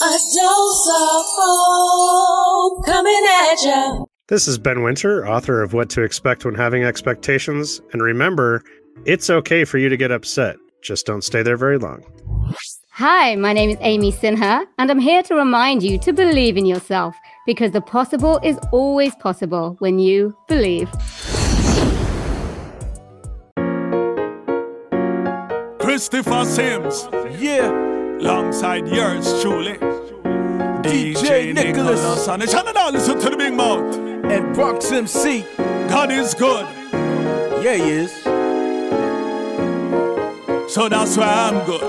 A dose of hope coming at you. This is Ben Winter, author of What to Expect When Having Expectations. And remember, it's okay for you to get upset. Just don't stay there very long. Hi, my name is Amy Sinha, and I'm here to remind you to believe in yourself because the possible is always possible when you believe. Christopher Sims, Yeah, alongside yours truly. DJ Nicholas. Nicholas. And channel now listen to the big mouth. and Bronx MC. God is good, Yeah, he is. so that's why I'm good.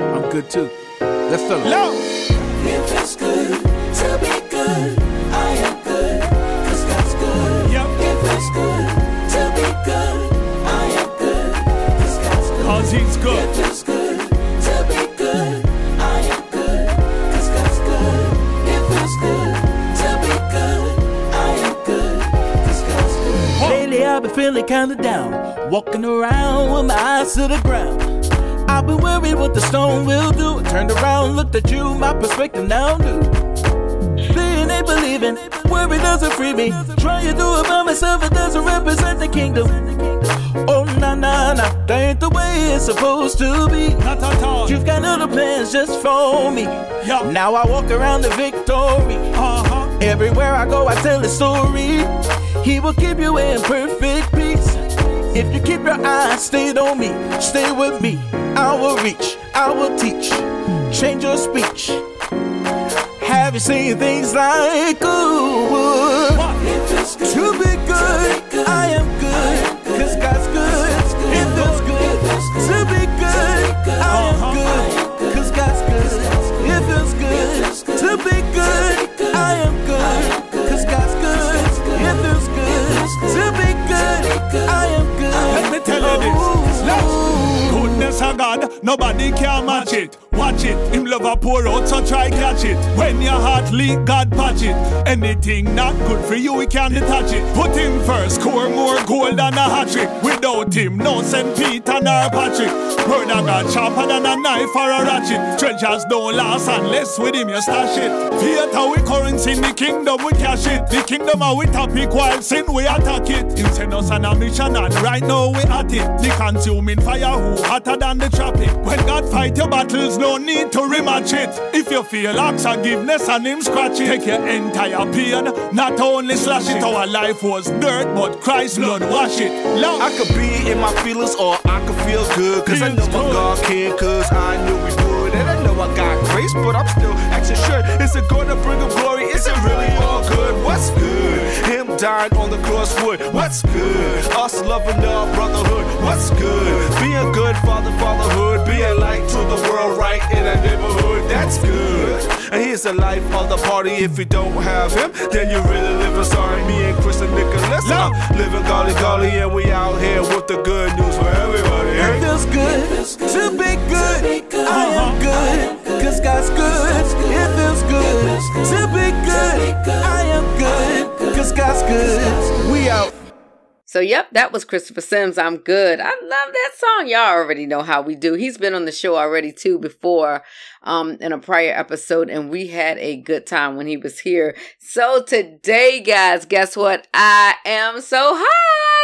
I'm good too. Let's tell him. Love. It feels good feeling kinda down, walking around with my eyes to the ground. I've been worried what the storm will do. Turned around, looked at you, my perspective now new. Seeing ain't believing, worry doesn't free me. Trying to do it by myself, it doesn't represent the kingdom. Oh nah nah nah, that ain't the way it's supposed to be. Not at all. You've got other plans just for me. Now I walk around the victory. Uh-huh. Everywhere I go, I tell a story. He will keep you in perfect. If you keep your eyes stayed on me, stay with me. I will reach, I will teach, change your speech. Have you seen things like good? It feels good To be good, I am nobody can match it. Pour out, so try catch it. When your heart leak, God patch it. Anything not good for you, we can't detach it. Put him first, score more gold than a hat trick. Without him, no St. Peter nor Patrick. Of God sharper than a knife or a ratchet. Treasures don't last unless with him you stash it. Theater we currency in the kingdom, we cash it. The kingdom are we topic while sin we attack it. Him send us on a mission and right now we at it. The consuming fire who hotter than the traffic. When God fight your battles, no need to rematch it. If you feel forgiveness and him scratch it, take your entire pain, not only slash it. Our life was dirt, but Christ blood wash it. Love. I could be in my feelings or I could feel good. Cause I know Feels my. God can, cause I knew we would. And I know I got grace, but I'm still acting sure. Is it gonna bring him glory? Is it really all good? What's good? Dying on the crosswood. What's good? Us loving our brotherhood. What's good? Being good, father, fatherhood. Being light to the world, right in the neighborhood. That's good. And here's the life of the party. If you don't have him, then you really living sorry. Me and Chris and Nicholas, uh, living golly golly, and we out here with the good news for everybody. It eh? feels good to be good. I am good, cause God's good. It feels good to be good. I am good, God's good. We out. So, yep, that was Christopher Sims. I'm good. I love that song. Y'all already know how we do. He's been on the show already too before um, in a prior episode, and we had a good time when he was here. So, today, guys, guess what? I am so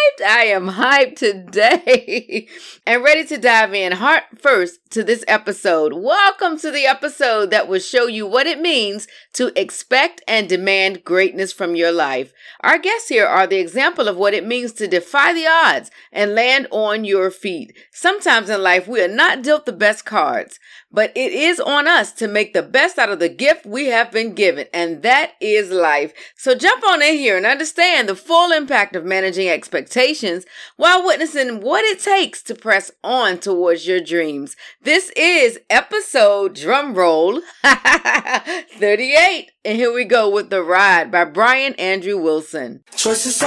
hyped. I am hyped today and ready to dive in heart first to this episode. Welcome to the episode that will show you what it means to expect and demand greatness from your life. Our guests here are the example of what it means to defy the odds and land on your feet. Sometimes in life, we are not dealt the best cards, but it is on us to make the best out of the gift we have been given, and that is life. So jump on in here and understand the full impact of managing expectations while witnessing what it takes to press on towards your dreams. This is episode drum roll 38. And here we go with The Ride by Brian Andrew Wilson.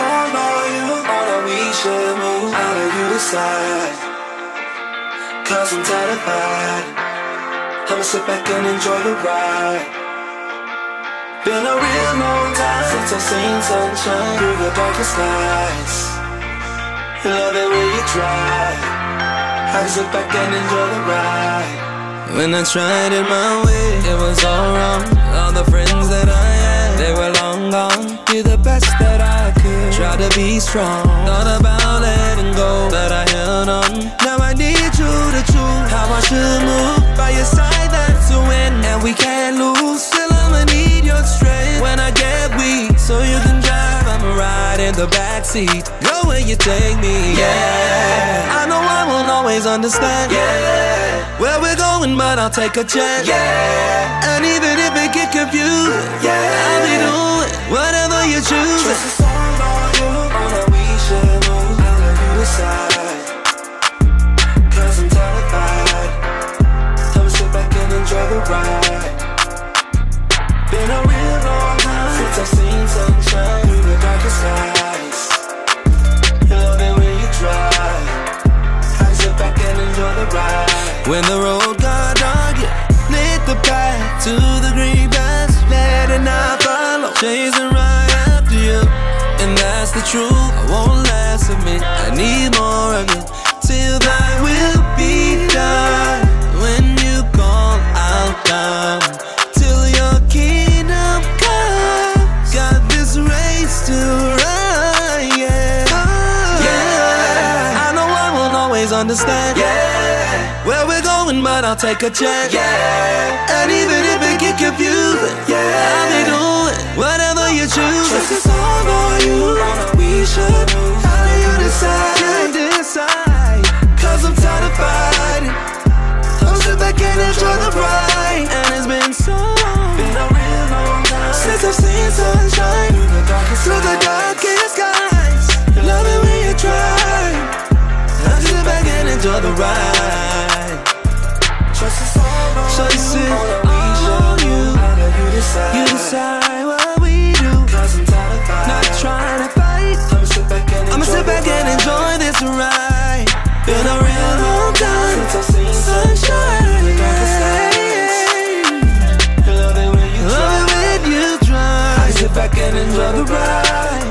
All on you, all that we should move. You decide. Cause I'm terrified. I'ma sit back and enjoy the ride. Been a real long time since I've seen sunshine through the darkest nights. Love it when you try. I can sit back and enjoy the ride. When I tried it my way, it was all wrong. All the friends that I had, they were long gone. Did the best that I could, try to be strong. Thought about letting go, but I held on. Now I need you to choose how I should move. By your side, and we can't lose. Still, I'ma need your strength when I get weak, so you can drive. I'ma ride in the backseat, go where you take me. Yeah, I know I won't always understand. Yeah, where we're going, but I'll take a chance. Yeah, and even if it get confused, yeah, I'll be doing whatever you choose. Been a real long time since I've seen. You when you. I the road got dark, yeah, lit the path to the green grass. Let it not follow, chasing right after you. And that's the truth. I won't last a minute. I need more of you. Till thy I'll. Till your kingdom come. Got this race to run, yeah. yeah. I know I won't always understand. Yeah. Where we're going, but I'll take a chance. Yeah. And even if it get confusing, yeah. I'll be doing whatever you choose. Just a song on you. We should move. How do you decide? decide. Cause I'm tired of fighting. I'll sit back and enjoy the ride. And it's been so long. Been a real long time. Since I've seen sunshine. Through the darkest, through the darkest skies. Love it when you try. I'll sit back and enjoy the ride. Trust is all on Trust you. on you. you decide. You decide enjoy the ride.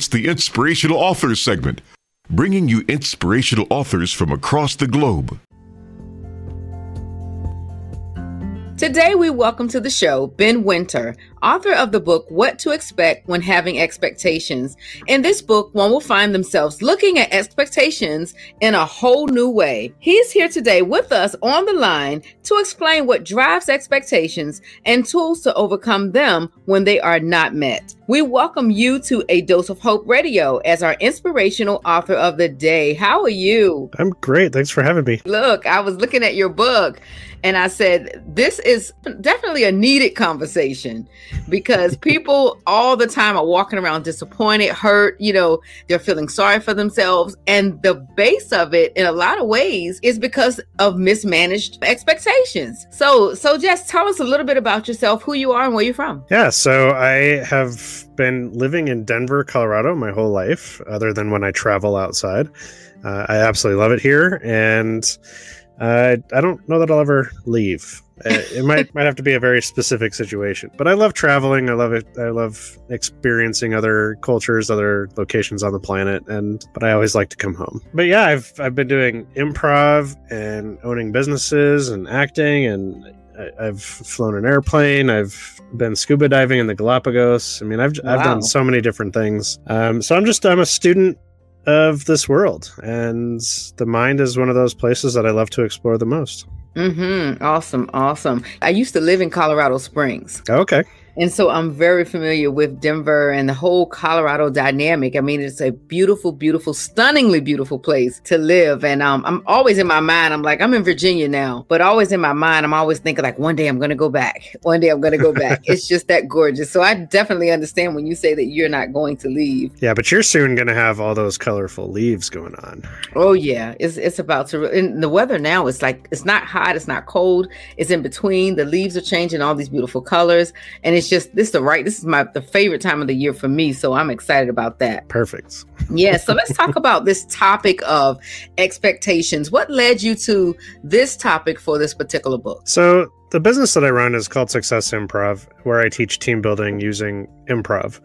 It's the Inspirational Authors segment, bringing you inspirational authors from across the globe. Today, we welcome to the show Ben Winter, author of the book What to Expect When Having Expectations. In this book, one will find themselves looking at expectations in a whole new way. He's here today with us on the line to explain what drives expectations and tools to overcome them when they are not met. We welcome you to A Dose of Hope Radio as our inspirational author of the day. How are you? I'm great. Thanks for having me. Look, I was looking at your book and I said, this is definitely a needed conversation because people all the time are walking around disappointed, hurt, you know, they're feeling sorry for themselves. And the base of it, in a lot of ways, is because of mismanaged expectations. So, so just tell us a little bit about yourself, who you are, and where you're from. Yeah, so I have been living in Denver, Colorado my whole life, other than when I travel outside. Uh, I absolutely love it here, and uh, I don't know that I'll ever leave. Uh, it might might have to be a very specific situation, but I love traveling. I love it. I love experiencing other cultures, other locations on the planet, and but I always like to come home. But yeah, I've I've been doing improv and owning businesses and acting, and I- I've flown an airplane. I've been scuba diving in the Galapagos. I mean, I've I've done so many different things. Um, so I'm just I'm a student of this world, and the mind is one of those places that I love to explore the most. Mm-hmm. Awesome, awesome. I used to live in Colorado Springs. Okay. And so I'm very familiar with Denver and the whole Colorado dynamic. I mean, it's a beautiful, beautiful, stunningly beautiful place to live. And um, I'm always in my mind, I'm like, I'm in Virginia now, but always in my mind, I'm always thinking like, one day I'm going to go back. One day I'm going to go back. it's just that gorgeous. So I definitely understand when you say that you're not going to leave. Yeah, but you're soon going to have all those colorful leaves going on. Oh yeah, it's it's about to. And the weather now is like it's not hot, it's not cold, it's in between. The leaves are changing all these beautiful colors, and it's just this is the right. This is my the favorite time of the year for me, so I'm excited about that. Perfect. Yeah, so let's talk about this topic of expectations. What led you to this topic for this particular book? So, the business that I run is called Success Improv, where I teach team building using improv.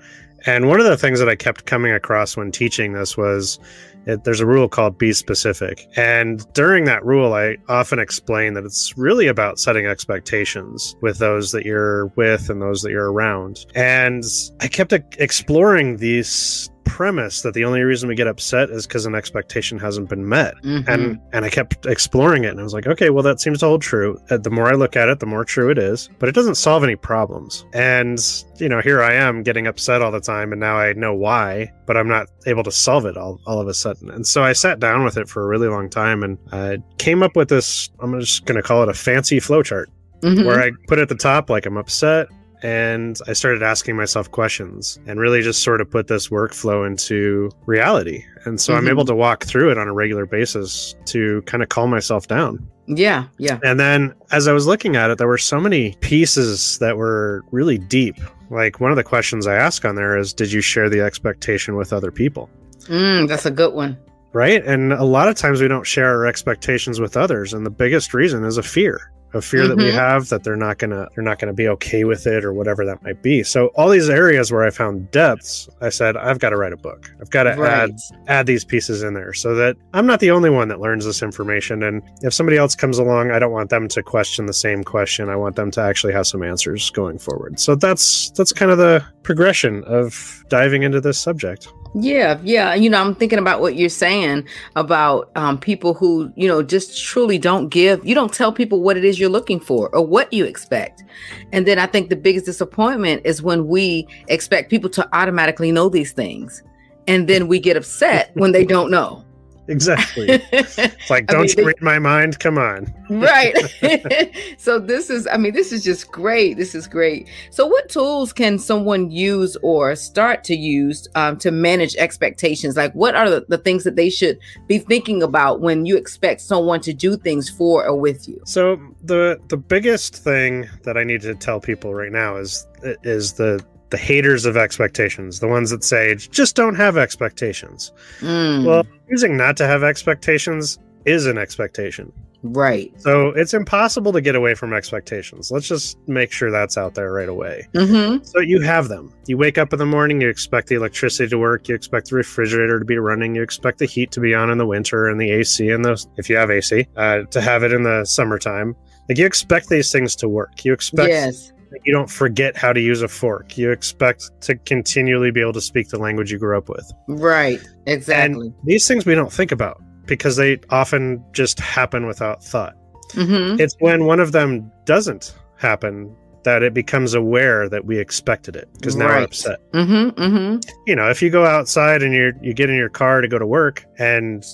And one of the things that I kept coming across when teaching this was it, there's a rule called be specific. And during that rule, I often explain that it's really about setting expectations with those that you're with and those that you're around. And I kept exploring these premise that the only reason we get upset is because an expectation hasn't been met Mhm. and and I kept exploring it and I was like okay well that seems to hold true Uh, the more I look at it the more true it is but it doesn't solve any problems and you know here I am getting upset all the time and now I know why but I'm not able to solve it all, all of a sudden and so I sat down with it for a really long time and I came up with this I'm just going to call it a fancy flowchart Mhm. where I put at the top like I'm upset and I started asking myself questions and really just sort of put this workflow into reality. And so I'm Mhm. able to walk through it on a regular basis to kind of calm myself down. yeah, yeah. And then as I was looking at it, there were so many pieces that were really deep. Like one of the questions I ask on there is Did you share the expectation with other people? Mm, that's a good one. Right. And a lot of times we don't share our expectations with others. And the biggest reason is a fear. A fear that we Mhm. have that they're not gonna they're not gonna be okay with it or whatever that might be. So all these areas where I found depths, I said, I've got to write a book. I've got to Right. add add these pieces in there so that I'm not the only one that learns this information. And if somebody else comes along, I don't want them to question the same question. I want them to actually have some answers going forward. So that's that's kind of the progression of diving into this subject. Yeah, yeah. You know, I'm thinking about what you're saying about um, people who, you know, just truly don't give, you don't tell people what it is you're looking for or what you expect. And then I think the biggest disappointment is when we expect people to automatically know these things. And then we get upset when they don't know. Exactly. It's like, don't mean, you read my mind? Come on. right so this is i mean this is just great this is great so what tools can someone use or start to use um, to manage expectations like what are the, the things that they should be thinking about when you expect someone to do things for or with you So the the biggest thing that I need to tell people right now is is the the haters of expectations, the ones that say just don't have expectations. Mm, Well, choosing not to have expectations is an expectation. Right. So it's impossible to get away from expectations. Let's just make sure that's out there right away. Mm-hmm. So you have them. You wake up in the morning, you expect the electricity to work, you expect the refrigerator to be running, you expect the heat to be on in the winter and the AC and the if you have AC, uh, to have it in the summertime. Like you expect these things to work. You expect Yes. You don't forget how to use a fork. You expect to continually be able to speak the language you grew up with. Right. Exactly. And these things we don't think about because they often just happen without thought. mm-hmm. It's when one of them doesn't happen that it becomes aware that we expected it because now we're upset. Mm-hmm. Mm-hmm. You know, if you go outside and you you get in your car to go to work and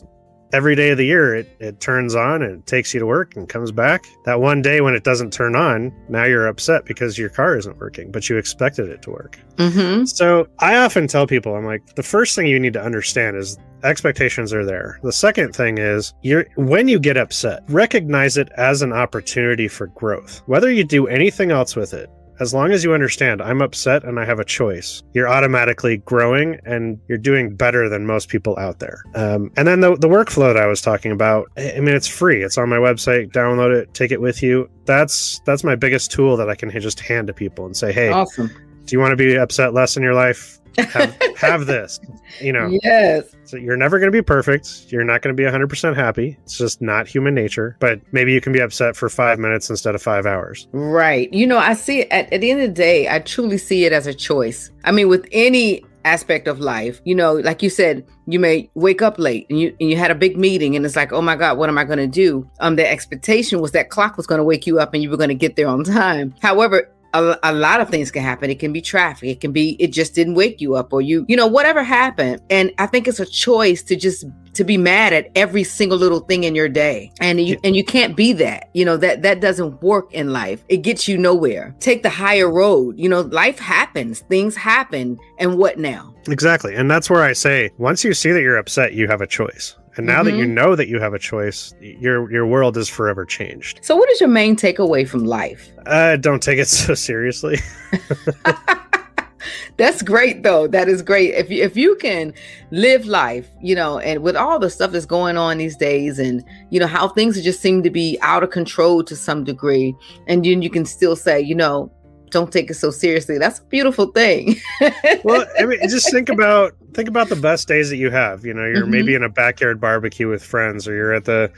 every day of the year it, it turns on and it takes you to work and comes back. That one day when it doesn't turn on, now you're upset because your car isn't working, but you expected it to work. Mm-hmm. So I often tell people, I'm like, the first thing you need to understand is expectations are there. The second thing is you're when you get upset, recognize it as an opportunity for growth. Whether you do anything else with it, as long as you understand I'm upset and I have a choice, you're automatically growing and you're doing better than most people out there. Um, and then the, the workflow that I was talking about, I mean, it's free. It's on my website. Download it, take it with you. That's that's my biggest tool that I can just hand to people and say, hey, Awesome. Do you want to be upset less in your life? Have, have this. You know, Yes. so you're never going to be perfect. You're not going to be 100% happy. It's just not human nature. But maybe you can be upset for five minutes instead of five hours. Right. You know, I see it at, at the end of the day, I truly see it as a choice. I mean, with any aspect of life, you know, like you said, you may wake up late and you and you had a big meeting and it's like, oh my God, what am I gonna do? Um, the expectation was that clock was gonna wake you up and you were gonna get there on time. However, a, a lot of things can happen. It can be traffic. It can be it just didn't wake you up or you, you know, whatever happened. And I think it's a choice to just to be mad at every single little thing in your day and you and you can't be that you know that that doesn't work in life it gets you nowhere take the higher road you know life happens things happen and what now Exactly. And that's where I say once you see that you're upset, you have a choice. And now that you Mhm. know that you have a choice, your your world is forever changed. so what is your main takeaway from life Uh, don't take it so seriously. that's great though that is great if you if you can live life you know and with all the stuff that's going on these days and you know how things just seem to be out of control to some degree and then you can still say you know don't take it so seriously that's a beautiful thing well, I mean, just think about think about the best days that you have. You know, you're Mhm. maybe in a backyard barbecue with friends, or you're at the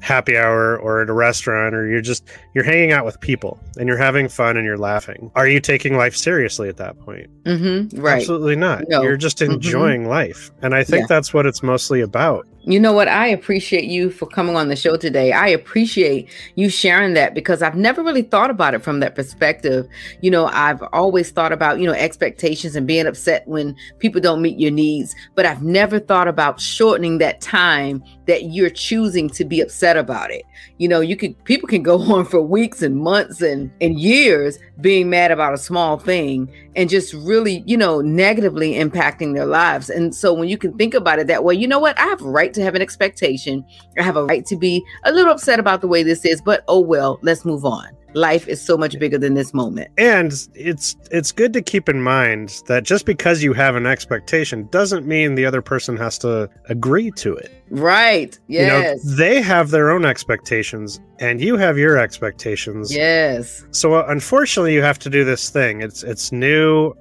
happy hour, or at a restaurant, or you're just you're hanging out with people and you're having fun and you're laughing. Are you taking life seriously at that point? mm-hmm, right Absolutely not. No. You're just Mhm. enjoying life, and I think Yeah. that's what it's mostly about. You know what? I appreciate you for coming on the show today. I appreciate you sharing that because I've never really thought about it from that perspective. You know, I've always thought about, you know, expectations and being upset when people don't meet your needs, but I've never thought about shortening that time that you're choosing to be upset about it. You know, you could people can go on for weeks and months and and years being mad about a small thing and just really, you know, negatively impacting their lives. And so when you can think about it that way, you know what? I have a right to have an expectation. I have a right to be a little upset about the way this is, but oh well, let's move on. Life is so much bigger than this moment. And it's it's good to keep in mind that just because you have an expectation doesn't mean the other person has to agree to it. Right. Yes. You know, they have their own expectations and you have your expectations. yes. So uh, unfortunately, you have to do this thing. It's it's new.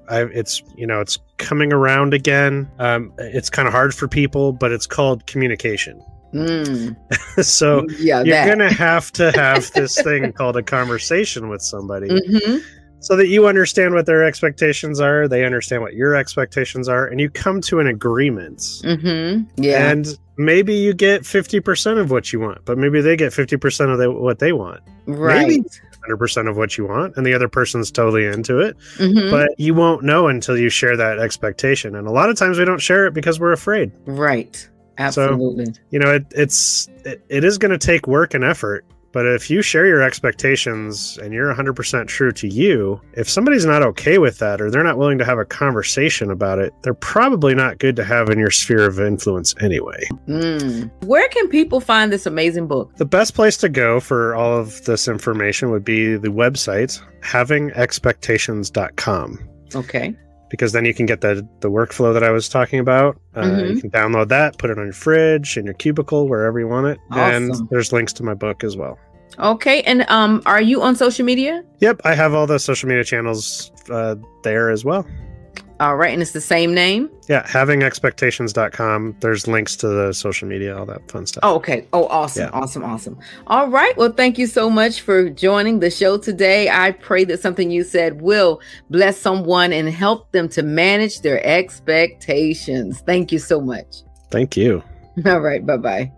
I, it's you know it's coming around again. Um, it's kind of hard for people, but it's called communication. Mm, so yeah. you're that. gonna have to have this thing called a conversation with somebody, Mhm. so that you understand what their expectations are. They understand what your expectations are, and you come to an agreement. Mm-hmm. Yeah. And maybe you get fifty percent of what you want, but maybe they get fifty percent of the, what they want. right. maybe- 100% of what you want and the other person's totally into it Mhm. but you won't know until you share that expectation and a lot of times we don't share it because we're afraid right. Absolutely. you know it, it's it, it is going to take work and effort but if you share your expectations and you're 100% true to you if somebody's not okay with that or they're not willing to have a conversation about it they're probably not good to have in your sphere of influence anyway Mm. Where can people find this amazing book? the best place to go for all of this information would be the website havingexpectations.com Okay. Because then you can get the the workflow that I was talking about. Uh, Mhm. You can download that, put it on your fridge, in your cubicle, wherever you want it. Awesome. And there's links to my book as well. Okay, and um, are you on social media? Yep, I have all the social media channels uh, there as well. All right, and it's the same name. Yeah, havingexpectations.com. There's links to the social media, all that fun stuff. Oh, okay. Oh, awesome, Yeah. awesome, awesome. All right. Well, thank you so much for joining the show today. I pray that something you said will bless someone and help them to manage their expectations. Thank you so much. Thank you. All right. Bye bye.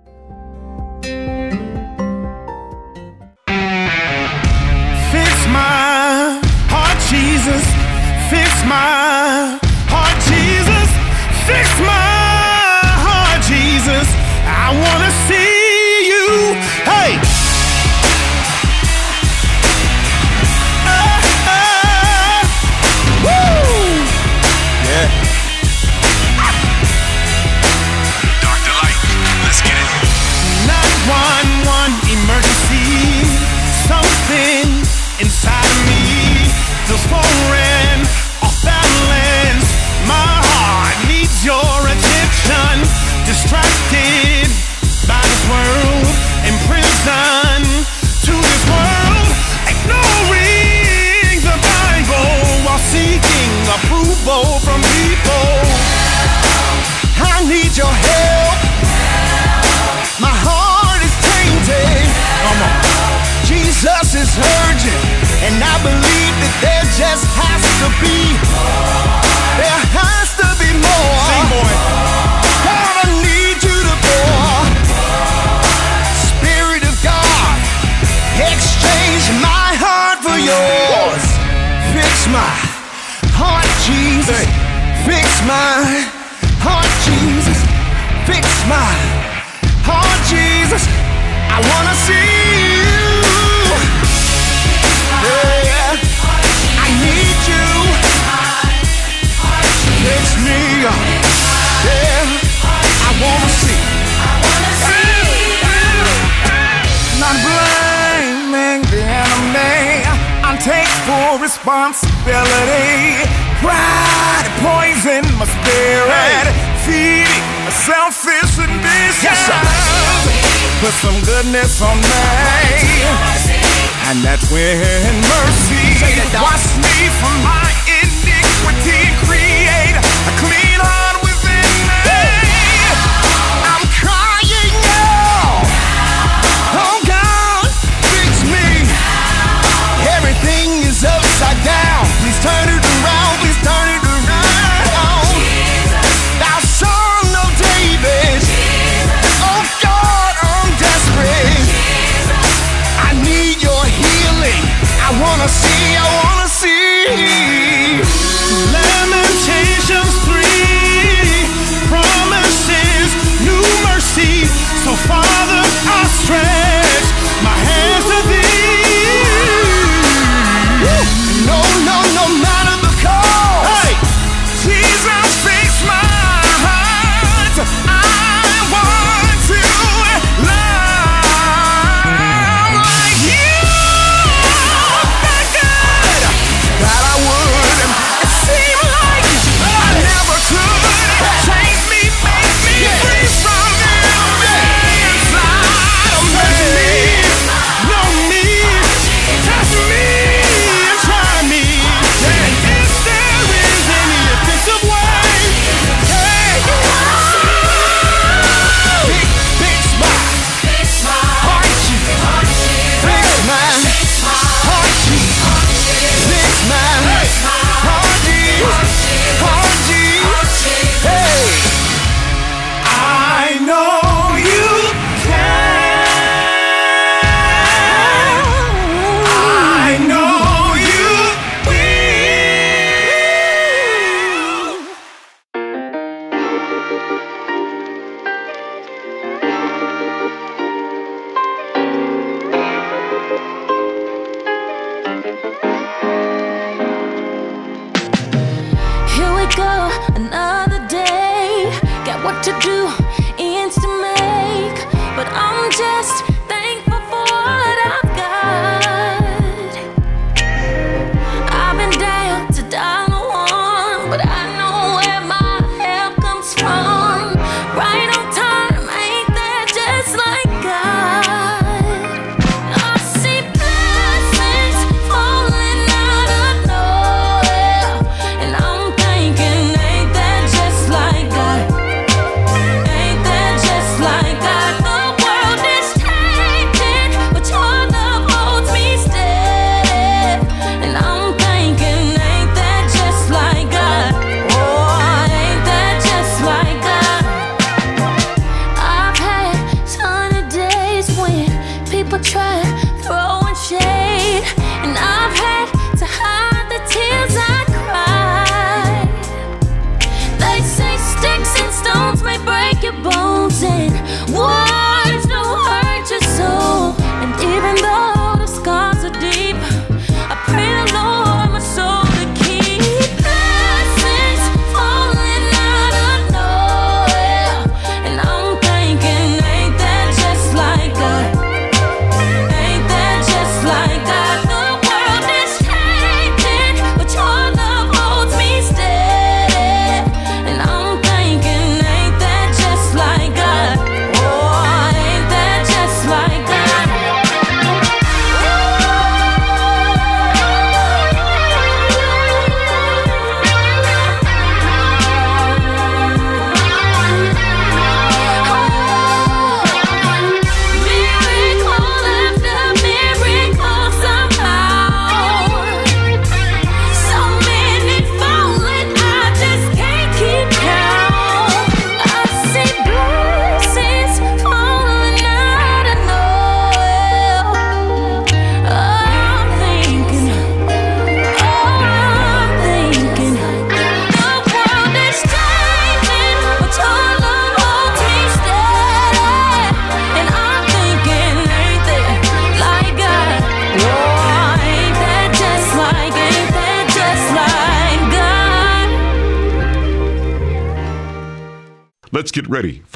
Fix my heart, Jesus. My heart, Jesus. Fix my heart, Jesus. I want me, and that's when mercy wash me from my iniquity see, I wanna see. Lamentations 3 promises new mercy. So, Father, I stray.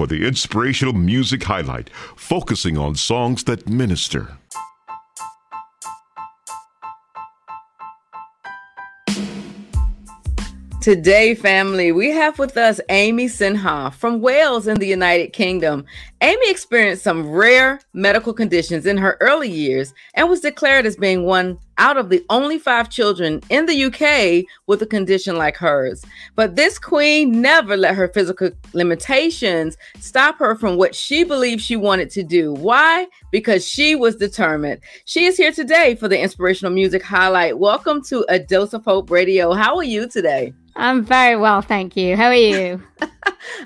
For the inspirational music highlight, focusing on songs that minister. Today, family, we have with us Amy Sinha from Wales in the United Kingdom. Amy experienced some rare medical conditions in her early years and was declared as being one out of the only five children in the UK with a condition like hers. But this queen never let her physical limitations stop her from what she believed she wanted to do. Why? Because she was determined. She is here today for the inspirational music highlight. Welcome to A Dose of Hope Radio. How are you today? I'm very well, thank you. How are you?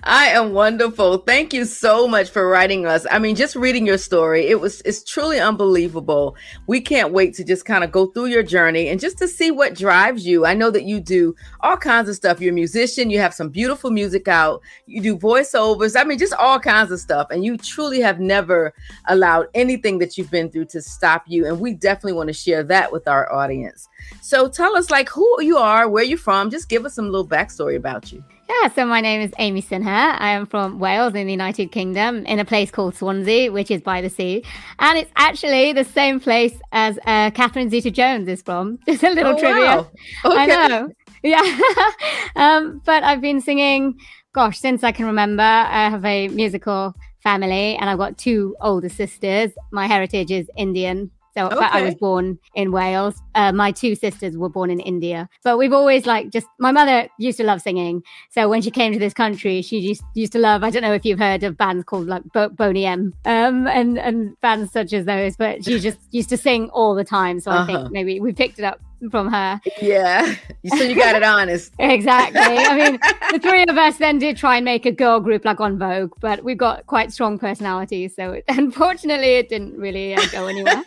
I am wonderful. Thank you so much for writing us. I mean, just reading your story, it was it's truly unbelievable. We can't wait to just kind of go through your journey and just to see what drives you. I know that you do all kinds of stuff. You're a musician, you have some beautiful music out, you do voiceovers. I mean, just all kinds of stuff. And you truly have never allowed anything that you've been through to stop you. And we definitely want to share that with our audience. So tell us like who you are, where you're from. Just give us some little backstory about you. Yeah, so my name is Amy Sinha. I am from Wales in the United Kingdom in a place called Swansea, which is by the sea. And it's actually the same place as uh, Catherine Zeta Jones is from. Just a little Oh, trivia. wow. I know. Yeah. um, but I've been singing, gosh, since I can remember. I have a musical family and I've got two older sisters. My heritage is Indian. So but I was born in Wales. Uh, my two sisters were born in India. But we've always like just, my mother used to love singing. So when she came to this country, she used, used to love, I don't know if you've heard of bands called like Bo- Boney M um, and, and bands such as those, but she just used to sing all the time. So I Uh-huh. think maybe we picked it up from her. Yeah. So you got it honest. Exactly. I mean, the three of us then did try and make a girl group like En Vogue, but we've got quite strong personalities. So it, unfortunately, it didn't really uh, go anywhere.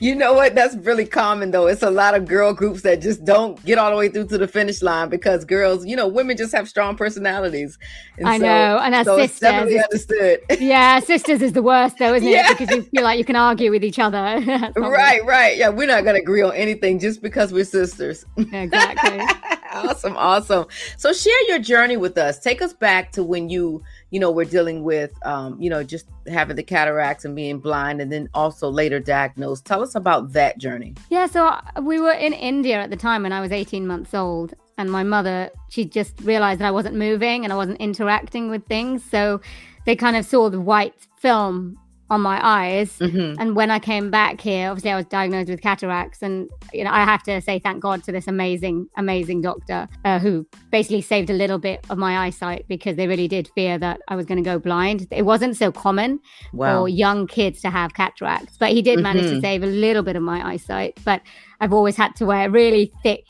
You know what? That's really common though. It's a lot of girl groups that just don't get all the way through to the finish line because girls, you know, women just have strong personalities. And I know, and our so it's sisters definitely understood. yeah, sisters is the worst, though, isn't Yeah. it? Because you feel like you can argue with each other. Right, right. Yeah, we're not gonna agree on anything just because we're sisters. Exactly. awesome, awesome. So share your journey with us. Take us back to when you, you know, we're dealing with um, you know, just having the cataracts and being blind and then also later diagnosed. Tell us about that journey. Yeah, so uh, we were in India at the time when I was 18 months old. And my mother, she just realized that I wasn't moving and I wasn't interacting with things. So they kind of saw the white film on my eyes. Mhm. And when I came back here, obviously I was diagnosed with cataracts. And, you know, I have to say thank God to this amazing, amazing doctor uh, who basically saved a little bit of my eyesight because they really did fear that I was going to go blind. It wasn't so common Wow. for young kids to have cataracts, but he did manage to Mhm. save a little bit of my eyesight. But I've always had to wear really thick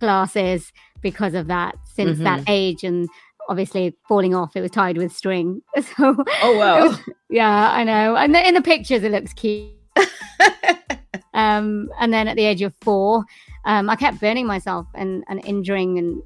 glasses because of that since that Mhm. age. And obviously, falling off, it was tied with string. So, Oh wow. was- yeah, I know. And the- in the pictures, it looks cute. um, and then at the age of four, um, I kept burning myself and, and injuring and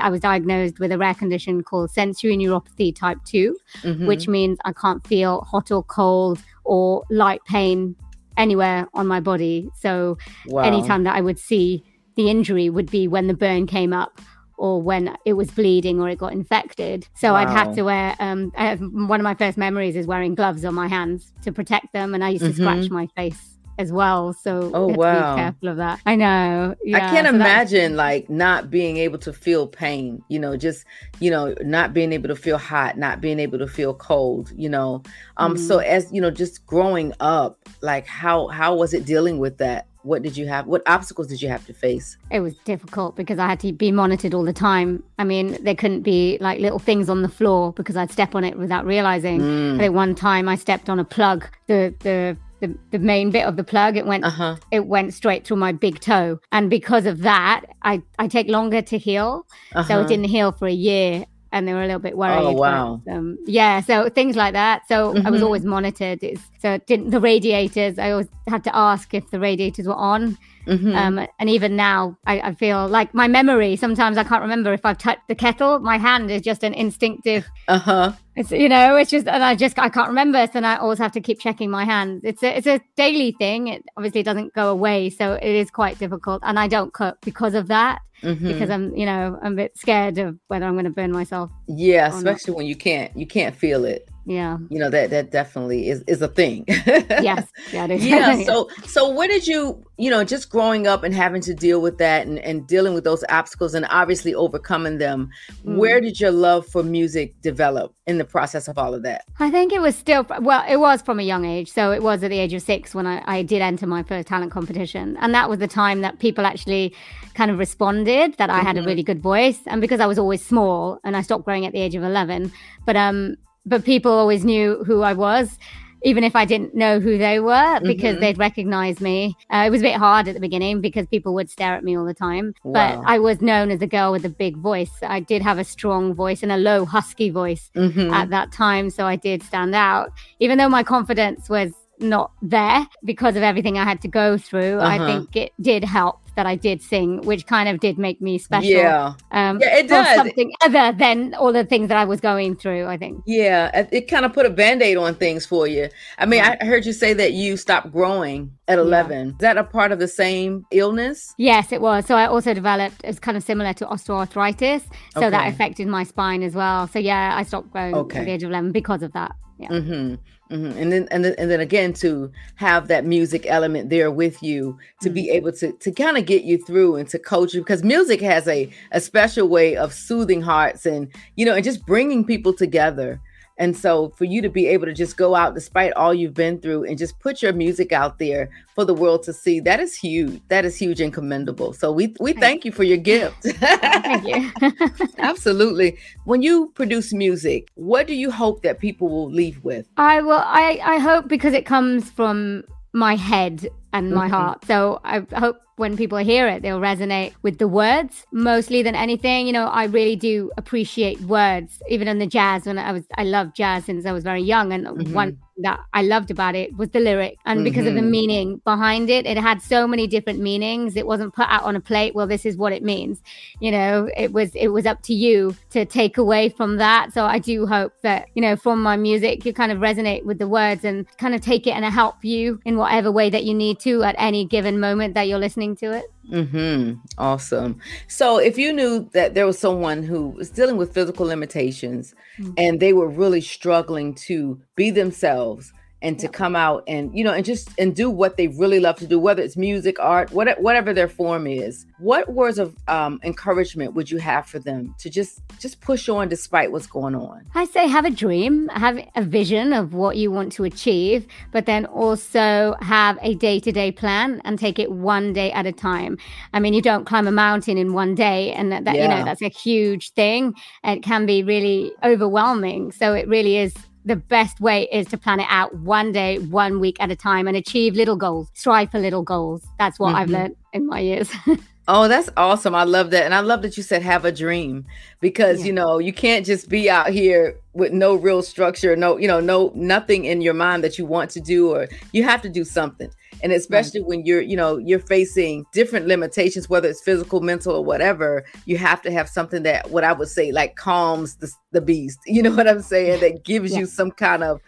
I was diagnosed with a rare condition called sensory neuropathy type 2 Mhm. which means I can't feel hot or cold or light pain anywhere on my body. So wow. anytime that I would see the injury would be when the burn came up or when it was bleeding or it got infected. So I'd have to wear um I have, one of my first memories is wearing gloves on my hands to protect them and I used to scratch Mhm. my face as well. So Oh, you have to wow. be careful of that. I know. I can't so imagine like not being able to feel pain, you know, just, you know, not being able to feel hot, not being able to feel cold, you know. Um so Mm-hmm. as, you know, just growing up, like how how was it dealing with that? What did you have? What obstacles did you have to face? it was difficult because I had to be monitored all the time. I mean, there couldn't be like little things on the floor because I'd step on it without realizing. Mm. I think one time I stepped on a plug, the the the, the main bit of the plug, it went Uh-huh. it went straight through my big toe, and because of that, I I take longer to heal. So Uh-huh. it didn't heal for a year. And they were a little bit worried. but, wow. Um, yeah, so things like that. So I was Mhm. always monitored. It's, so didn't the radiators? I always had to ask if the radiators were on Mhm. Um, and even now, I, I feel like my memory. Sometimes I can't remember if I've touched the kettle. My hand is just an instinctive. Uh huh. It's you know, it's just, and I just I can't remember. So then I always have to keep checking my hands. It's a it's a daily thing. It obviously doesn't go away, so it is quite difficult. And I don't cook because of that, Mm-hmm. because I'm you know I'm a bit scared of whether I'm going to burn myself. Yeah, or not. especially when you can't you can't feel it. Yeah. You know that that definitely is is a thing. Yes. Yeah. It is. yeah so so where did you you know just growing up and having to deal with that and, and dealing with those obstacles and obviously overcoming them Mm. where did your love for music develop in the process of all of that I think it was still well, it was from a young age. So it was at the age of six when I, I did enter my first talent competition. And that was the time that people actually kind of responded that I had a Mhm. really good voice. And because I was always small and I stopped growing at the age of eleven. But um but people always knew who I was. Even if I didn't know who they were, because Mhm. they'd recognize me. Uh, it was a bit hard at the beginning because people would stare at me all the time. Wow. But I was known as a girl with a big voice. I did have a strong voice and a low, husky voice Mhm. at that time. So I did stand out, even though my confidence was not there because of everything I had to go through. I Uh-huh. think it did help that I did sing, which kind of did make me special. yeah Um, Yeah, it does. Something other than all the things that I was going through, I think. yeah it- it kind of put a band-aid on things for you i mean i heard you say that you stopped growing at 11 is that a part of the same illness Yes, it was. So I also developed, it's kind of similar to osteoarthritis. So that affected my spine as well. So yeah, I stopped growing Okay. at the age of 11 because of that. Yeah. hmm hmm And then and then and then again to have that music element there with you to be able to to kind of get you through and to coach you because music has a a special way of soothing hearts and you know and just bringing people together. And so for you to be able to just go out despite all you've been through and just put your music out there for the world to see, that is huge. That is huge and commendable. So we we thank you for your gift. Thank you. Absolutely. When you produce music, what do you hope that people will leave with? I will. I I hope because it comes from my head and my heart. So I hope when people hear it, they'll resonate with the words mostly than anything. You know, I really do appreciate words, even in the jazz. When I was, I loved jazz since I was very young, and one that I loved about it was the lyric, and because of the Mhm. meaning behind it, it had so many different meanings. It wasn't put out on a plate. Well, this is what it means. You know, it was it was up to you to take away from that. So I do hope that you know, from my music, you kind of resonate with the words and kind of take it and help you in whatever way that you need to at any given moment that you're listening to it. Mm-hmm. Awesome. So, if you knew that there was someone who was dealing with physical limitations Mm. and they were really struggling to be themselves and to come out and you know and just and do what they really love to do, whether it's music, art, whatever, whatever their form is, what words of um, encouragement would you have for them to just just push on despite what's going on? I say have a dream, have a vision of what you want to achieve, but then also have a day to day plan and take it one day at a time. I mean, you don't climb a mountain in one day, and that, that you know, that's a huge thing. It can be really overwhelming. So it really is. The best way is to plan it out one day, one week at a time and achieve little goals, strive for little goals. That's what I've Mhm. learned in my years. Oh, that's awesome. I love that. And I love that you said have a dream because, Yeah. you know, you can't just be out here with no real structure, no, you know, no nothing in your mind that you want to do or you have to do something. And especially when you're, you know, you're facing different limitations whether it's physical, mental or whatever, you have to have something that what I would say like calms the, the beast. You know what I'm saying? That gives Yeah. you some kind of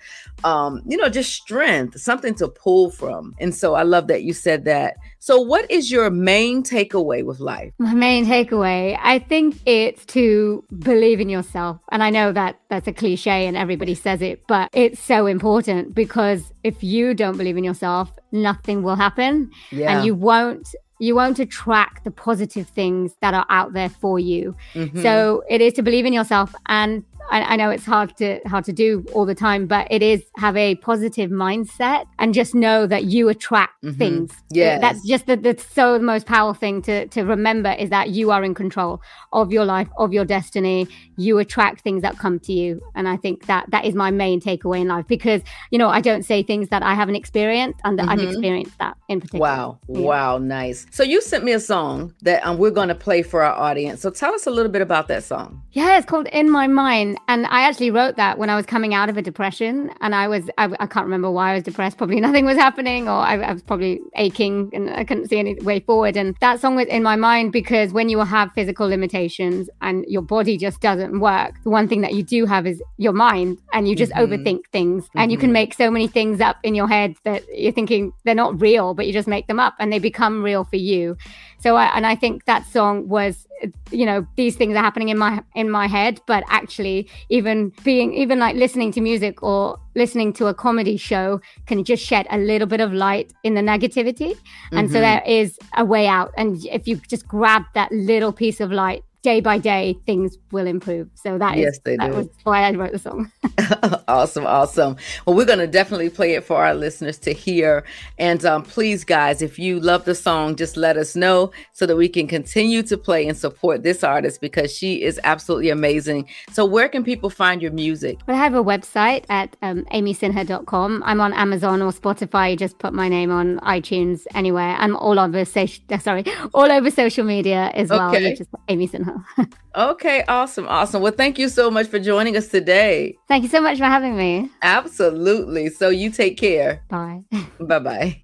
um, you know, just strength, something to pull from. And so I love that you said that. So what is your main takeaway with life? My main takeaway, I think it's to believe in yourself. And I know that that's a cliche and everybody says it, but it's so important because if you don't believe in yourself, nothing will happen Yeah. and you won't you won't attract the positive things that are out there for you. Mhm. So it is to believe in yourself and I, I know it's hard to hard to do all the time, but it is have a positive mindset and just know that you attract Mhm. things. Yeah, That's just the, the so the most powerful thing to to remember is that you are in control of your life, of your destiny. You attract things that come to you, and I think that that is my main takeaway in life because you know I don't say things that I haven't experienced, and that I've Mhm. experienced that in particular. Wow. Yeah. Wow. Nice. So you sent me a song that um, we're going to play for our audience. So tell us a little bit about that song. Yeah, it's called In My Mind. And and I actually wrote that when I was coming out of a depression, and I was I, I can't remember why I was depressed. Probably nothing was happening, or I, I was probably aching, and I couldn't see any way forward. And that song was in my mind because when you have physical limitations and your body just doesn't work, the one thing that you do have is your mind, and you just Mhm. overthink things, and you can make so many things up in your head that you're thinking they're not real, but you just make them up, and they become real for you. So I, and I think that song was, you know, these things are happening in my in my head, but actually, even being even like listening to music or listening to a comedy show can just shed a little bit of light in the negativity, and so Mhm. there is a way out. And if you just grab that little piece of light day by day, things will improve. So that is Yes, they that do. was why I wrote the song. awesome, awesome. Well, we're going to definitely play it for our listeners to hear. And um, please, guys, if you love the song, just let us know so that we can continue to play and support this artist because she is absolutely amazing. So, where can people find your music? But I have a website at um, amysinha.com. I'm on Amazon or Spotify. You just put my name on iTunes anywhere. I'm all over social, sorry, all over social media as well. Okay. Just Amy Sinha. Okay, awesome, awesome. Well, thank you so much for joining us today. Thank you so much for having me. Absolutely. So, you take care. Bye. Bye bye.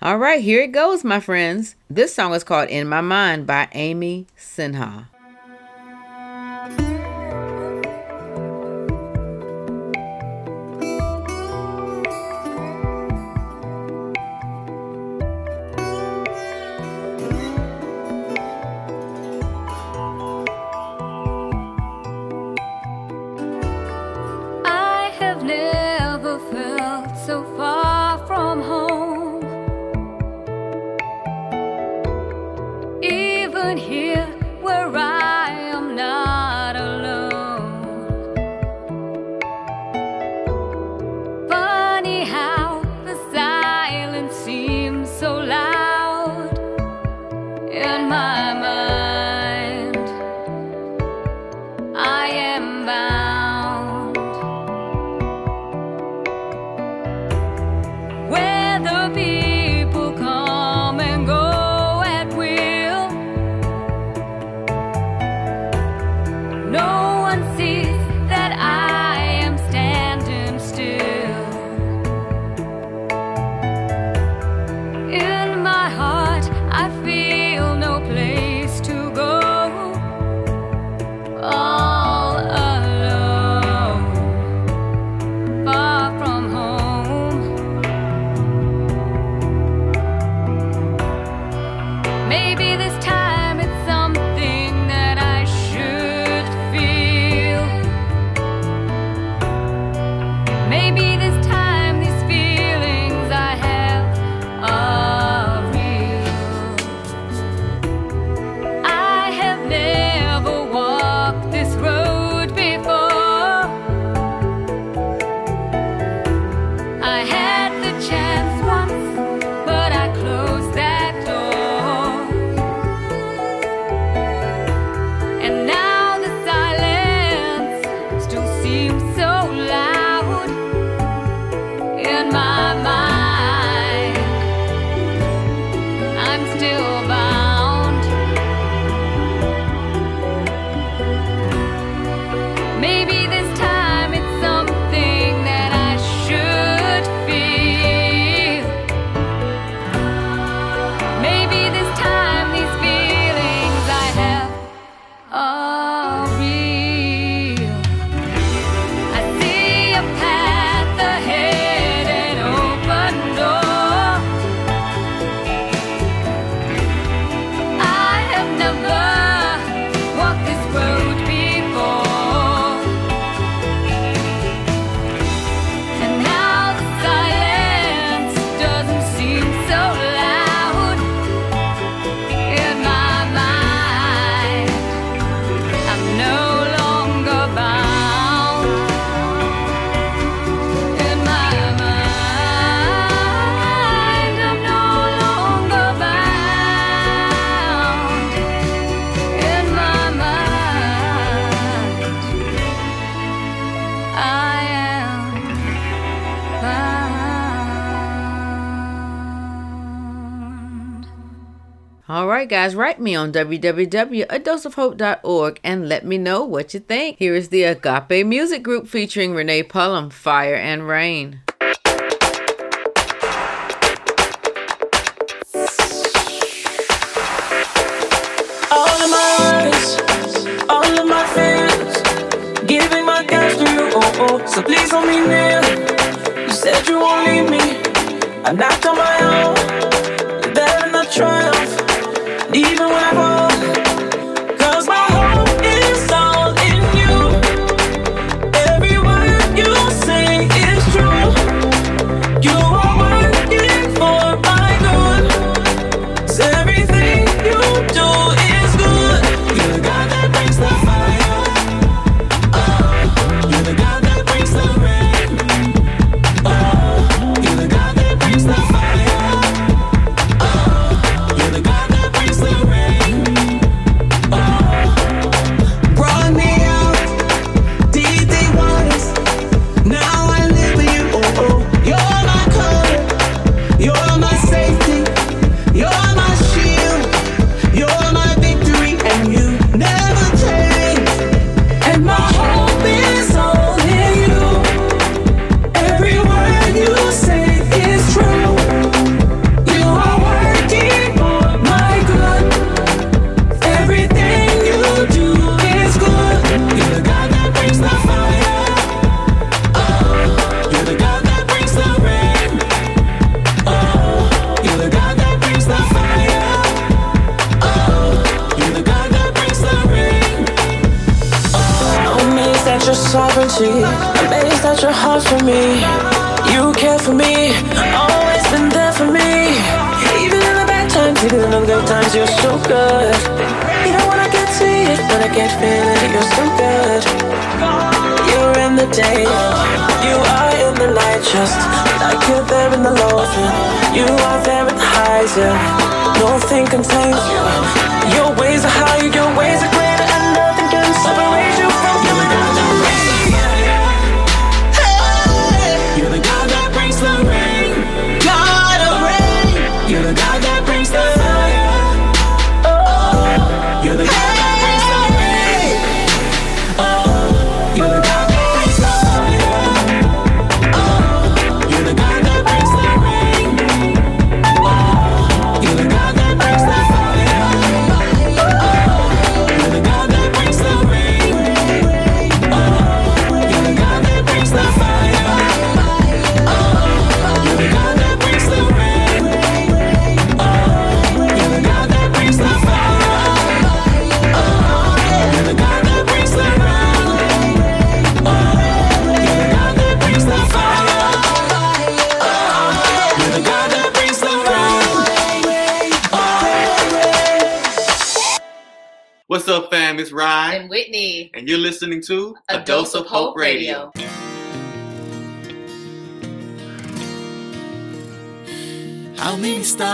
All right, here it goes, my friends. This song is called In My Mind by Amy Sinha. right, guys, write me on www.adoseofhope.org and let me know what you think. Here is the Agape Music Group featuring Renee Pullum, Fire and Rain. so please hold me near. You said you won't leave me. I knocked on my own. You're better I try. I'm Whitney. And you're listening to A, Dose, Dose, of Hope, Hope Radio. Radio. How many stars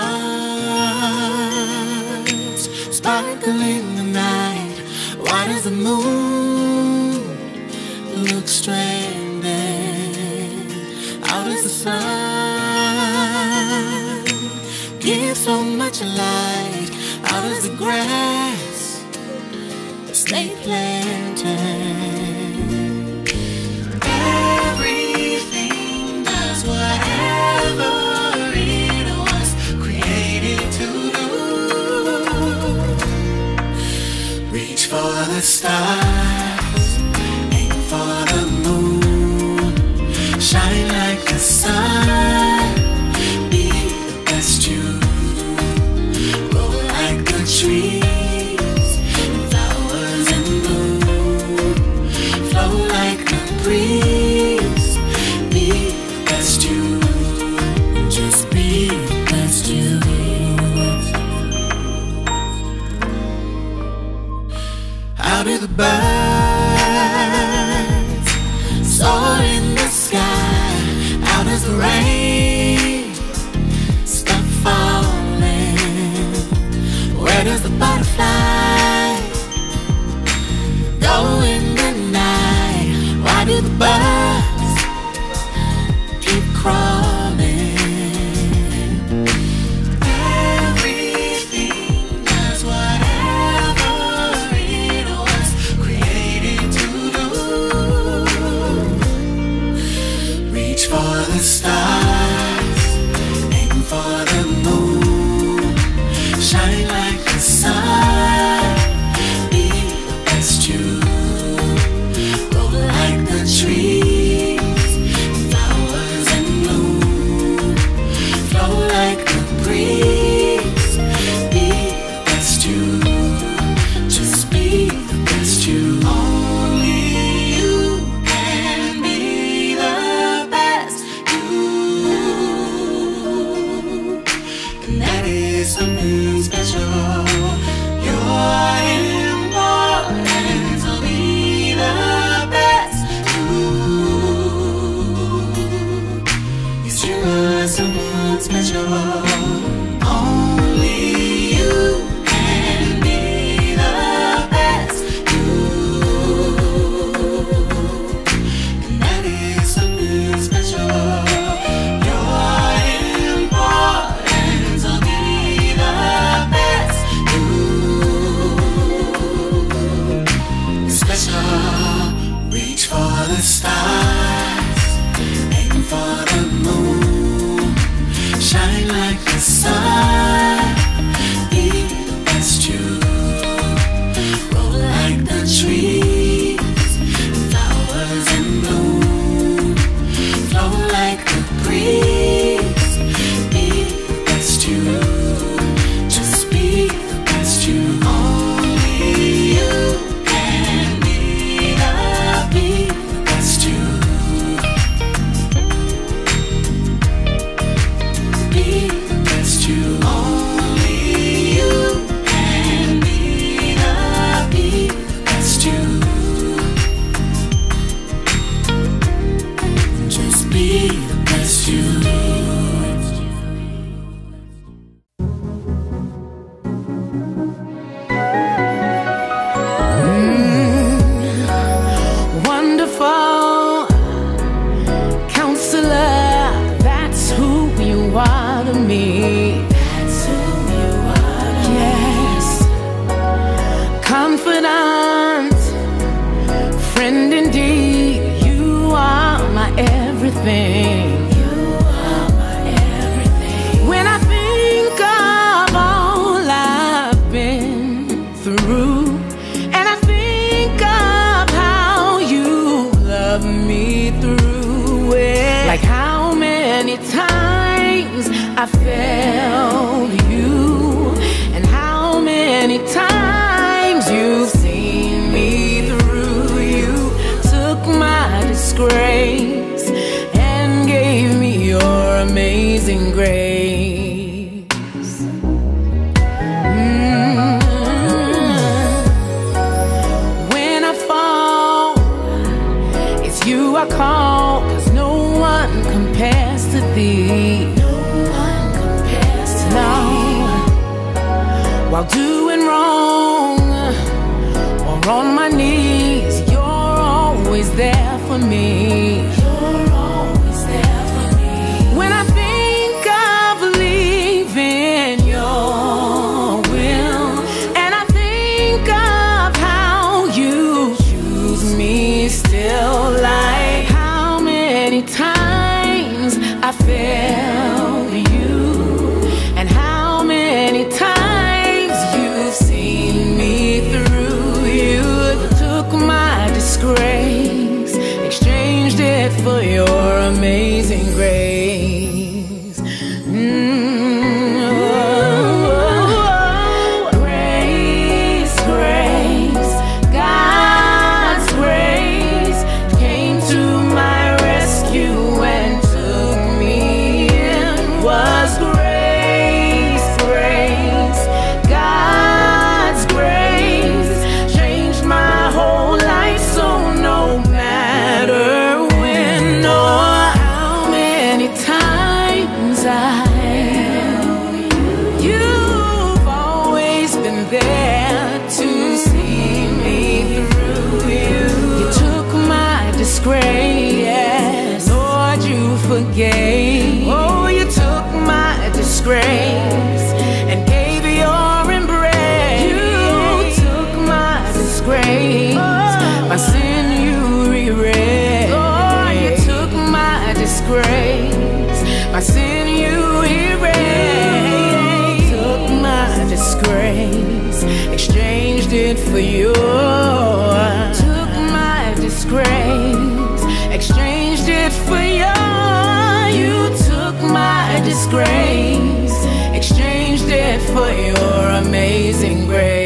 sparkle in the night? Why does the moon look stranded? How does the sun give so much light? How does the grass? they planted. Everything does whatever it was created to do. Reach for the stars, aim for the moon, shine like the sun. rain stop falling? Where does the butterfly? You I call, cause no one compares to thee. No While doing wrong or on my knees, you're always there for me. Made I you erase. Took my disgrace, exchanged it for you. Took my disgrace, exchanged it for you. You took my disgrace, exchanged it for your amazing grace.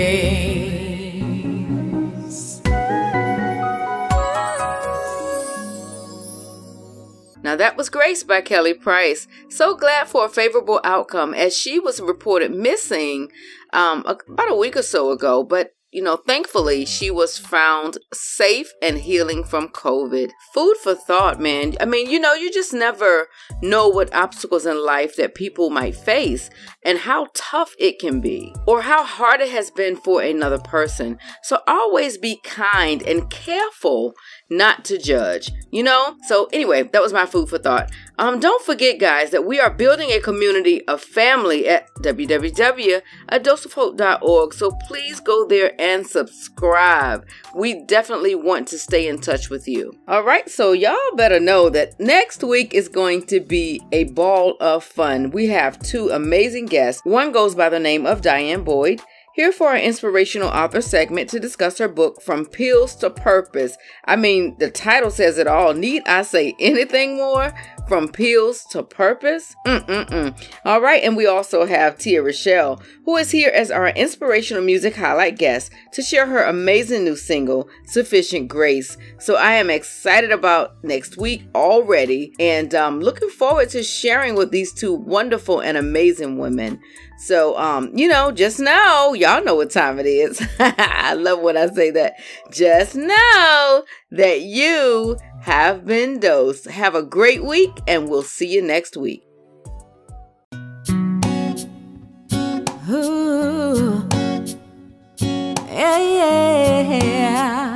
Now that was Grace by Kelly Price. So glad for a favorable outcome as she was reported missing um, about a week or so ago, but you know, thankfully she was found safe and healing from COVID. Food for thought, man. I mean, you know, you just never know what obstacles in life that people might face and how tough it can be or how hard it has been for another person. So always be kind and careful not to judge, you know? So anyway, that was my food for thought. Um, don't forget, guys, that we are building a community of family at www.adoseofhope.org. So please go there and subscribe. We definitely want to stay in touch with you. All right, so y'all better know that next week is going to be a ball of fun. We have two amazing guests. One goes by the name of Diane Boyd. Here for our inspirational author segment to discuss her book, From Pills to Purpose. I mean, the title says it all. Need I say anything more? From Pills to Purpose? Mm-mm-mm. All right, and we also have Tia Rochelle, who is here as our inspirational music highlight guest to share her amazing new single, Sufficient Grace. So I am excited about next week already and um, looking forward to sharing with these two wonderful and amazing women. So, um, you know, just know, y'all know what time it is. I love when I say that. Just know that you have been dosed. Have a great week, and we'll see you next week. Ooh. Yeah, yeah.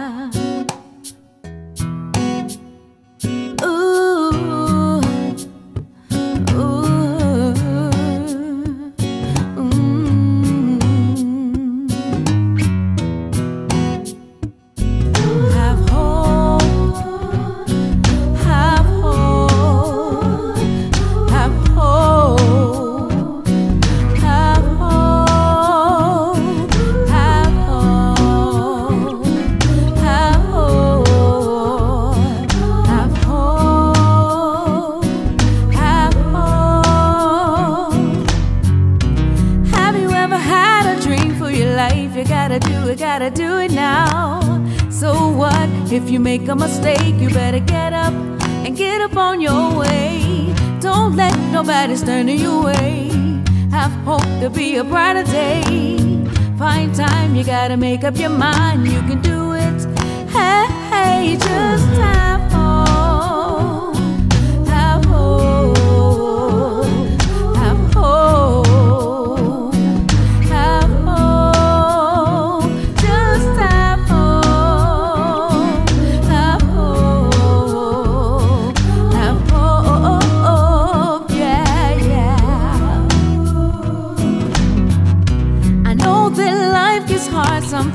You make a mistake? You better get up and get up on your way. Don't let nobody stand in your way. Have hope to be a brighter day. Find time, you gotta make up your mind. You can do it. Hey, hey, just have